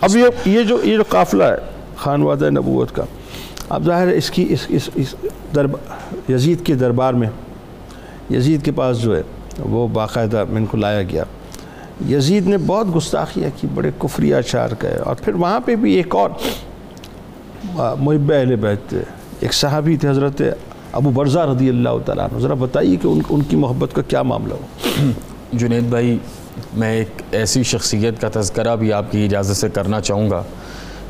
اب یہ یہ جو یہ جو قافلہ ہے خانوادہ نبوت کا، اب ظاہر ہے اس کی اس اس اس دربار یزید کے دربار میں، یزید کے پاس جو ہے، وہ باقاعدہ من کو لایا گیا۔ یزید نے بہت گستاخیاں کی بڑے کفری اشعار کہے اور پھر وہاں پہ بھی ایک اور محب اہل بیت تھے۔ ایک صحابی تھے حضرت ابو برزہ رضی اللہ تعالیٰ عنہ۔ ذرا بتائیے کہ ان ان کی محبت کا کیا معاملہ ہو؟ جنید بھائی میں ایک ایسی شخصیت کا تذکرہ بھی آپ کی اجازت سے کرنا چاہوں گا۔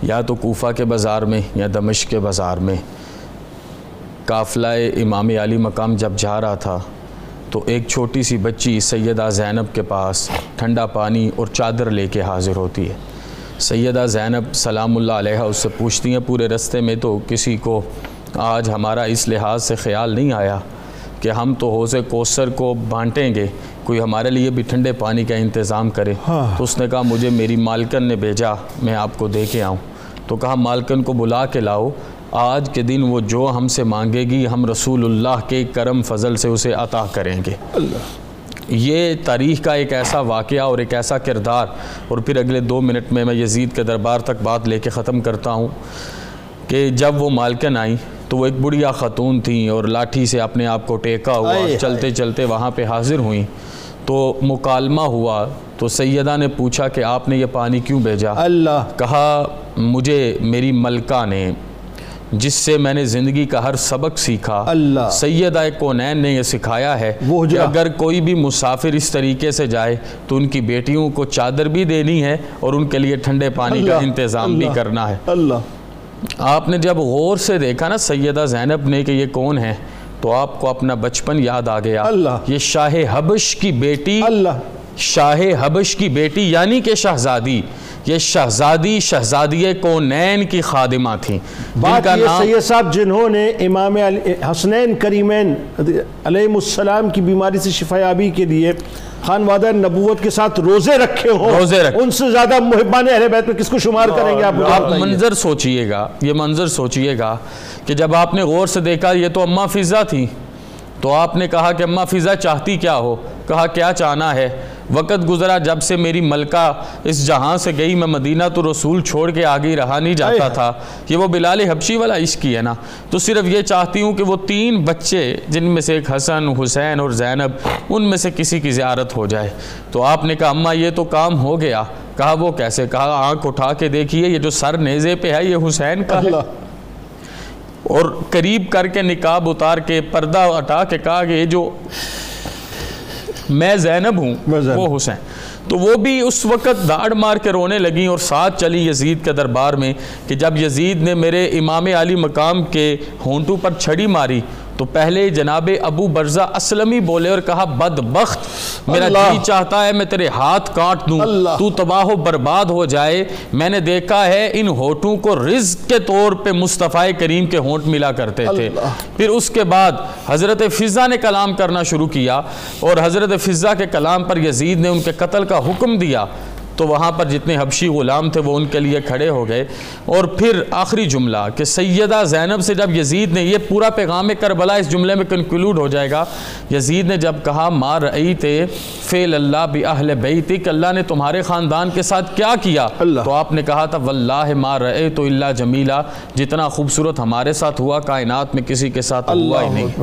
یا تو کوفہ کے بازار میں یا دمشق کے بازار میں۔ قافلہ امام علی مقام جب جا رہا تھا، تو ایک چھوٹی سی بچی سیدہ زینب کے پاس ٹھنڈا پانی اور چادر لے کے حاضر ہوتی ہے۔ سیدہ زینب سلام اللہ علیہ اس سے پوچھتی ہیں، پورے رستے میں تو کسی کو آج ہمارا اس لحاظ سے خیال نہیں آیا۔ کہ ہم تو حوض کوثر کو بانٹیں گے کوئی ہمارے لیے بھی ٹھنڈے پانی کا انتظام کرے۔ تو اس نے کہا مجھے میری مالکن نے بھیجا میں آپ کو دے کے آؤں۔ تو کہا مالکن کو بلا کے لاؤ آج کے دن وہ جو ہم سے مانگے گی ہم رسول اللہ کے کرم فضل سے اسے عطا کریں گے۔ یہ تاریخ کا ایک ایسا واقعہ اور ایک ایسا کردار۔ اور پھر اگلے دو منٹ میں میں یزید کے دربار تک بات لے کے ختم کرتا ہوں کہ جب وہ مالکن آئیں تو وہ ایک بڑھیا خاتون تھیں اور لاٹھی سے اپنے آپ کو ٹیکا ہوا چلتے چلتے وہاں پہ حاضر ہوئیں۔ تو مکالمہ ہوا۔ تو سیدہ نے پوچھا کہ آپ نے یہ پانی کیوں بھیجا؟ اللہ۔ کہا مجھے میری ملکہ نے جس سے میں نے زندگی کا ہر سبق سیکھا۔ اللہ۔ سیدہ کونین نے یہ سکھایا ہے وہ کہ اگر کوئی بھی مسافر اس طریقے سے جائے تو ان کی بیٹیوں کو چادر بھی دینی ہے اور ان کے لیے ٹھنڈے پانی کا اللہ، انتظام بھی اللہ، کرنا ہے۔ اللہ۔ آپ نے جب غور سے دیکھا نا سیدہ زینب نے کہ یہ کون ہے تو آپ کو اپنا بچپن یاد آ گیا۔ اللہ۔ یہ شاہ حبش کی بیٹی۔ اللہ۔ شاہ حبش کی بیٹی یعنی کہ شہزادی۔ یہ شہزادی شہزادی کونین کی خادمہ تھیں۔ بات یہ نام سید صاحب جنہوں نے امام حسنین کریمین علیہ السلام کی بیماری سے شفا یابی کے لیے خانوادہ نبوت کے ساتھ روزے رکھے ہوں روزے رکھے۔ ان سے زیادہ محبان اہل بیت میں کس کو شمار کریں گے آپ۔ منظر سوچئے گا یہ منظر سوچئے گا کہ جب آپ نے غور سے دیکھا یہ تو اماں فضا تھی تو آپ نے کہا کہ اماں فضا چاہتی کیا ہو؟ کہا کیا چاہنا ہے؟ وقت گزرا جب سے میری ملکہ اس جہاں سے گئی میں مدینہ تو رسول چھوڑ کے آگے رہا نہیں جاتا۔ تھا۔ یہ وہ بلال حبشی والا عشق ہی ہے نا۔ تو صرف یہ چاہتی ہوں کہ وہ تین بچے جن میں سے ایک حسن حسین اور زینب ان میں سے کسی کی زیارت ہو جائے۔ تو آپ نے کہا اماں یہ تو کام ہو گیا۔ کہا وہ کیسے؟ کہا آنکھ اٹھا کے دیکھیے یہ جو سر نیزے پہ ہے یہ حسین کا ہے۔ اور قریب کر کے نکاب اتار کے پردہ ہٹا کے کہا کہ یہ جو میں زینب ہوں۔ وہ حسین تو وہ بھی اس وقت داڑ مار کے رونے لگیں اور ساتھ چلی یزید کے دربار میں کہ جب یزید نے میرے امام علی مقام کے ہونٹوں پر چھڑی ماری تو پہلے جناب ابو برزہ اسلمی بولے اور کہا بدبخت میرا جی چاہتا ہے میں تیرے ہاتھ کاٹ دوں۔ تو تباہ و برباد ہو جائے۔ میں نے دیکھا ہے ان ہونٹوں کو رزق کے طور پہ مصطفیٰ کریم کے ہونٹ ملا کرتے تھے۔ پھر اس کے بعد حضرت فضا نے کلام کرنا شروع کیا اور حضرت فضا کے کلام پر یزید نے ان کے قتل کا حکم دیا۔ تو وہاں پر جتنے حبشی غلام تھے وہ ان کے لیے کھڑے ہو گئے۔ اور پھر آخری جملہ کہ سیدہ زینب سے جب یزید نے یہ پورا پیغام کربلا اس جملے میں کنکلوڈ ہو جائے گا یزید نے جب کہا ما رئیت فیل اللہ بی اہل بیتی کہ اللہ نے تمہارے خاندان کے ساتھ کیا کیا؟ اللہ۔ تو آپ نے کہا تھا واللہ ما رئیت الا جمیلہ جتنا خوبصورت ہمارے ساتھ ہوا کائنات میں کسی کے ساتھ ہوا ہی نہیں۔